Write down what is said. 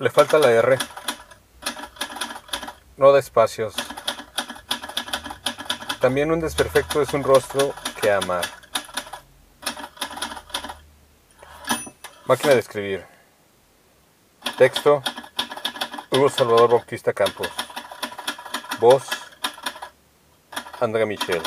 Le falta la R. No da espacios. También un desperfecto es un rostro que amar. Máquina de escribir. Texto. Hugo Salvador Bautista Campos. Voz. Andrea Michel.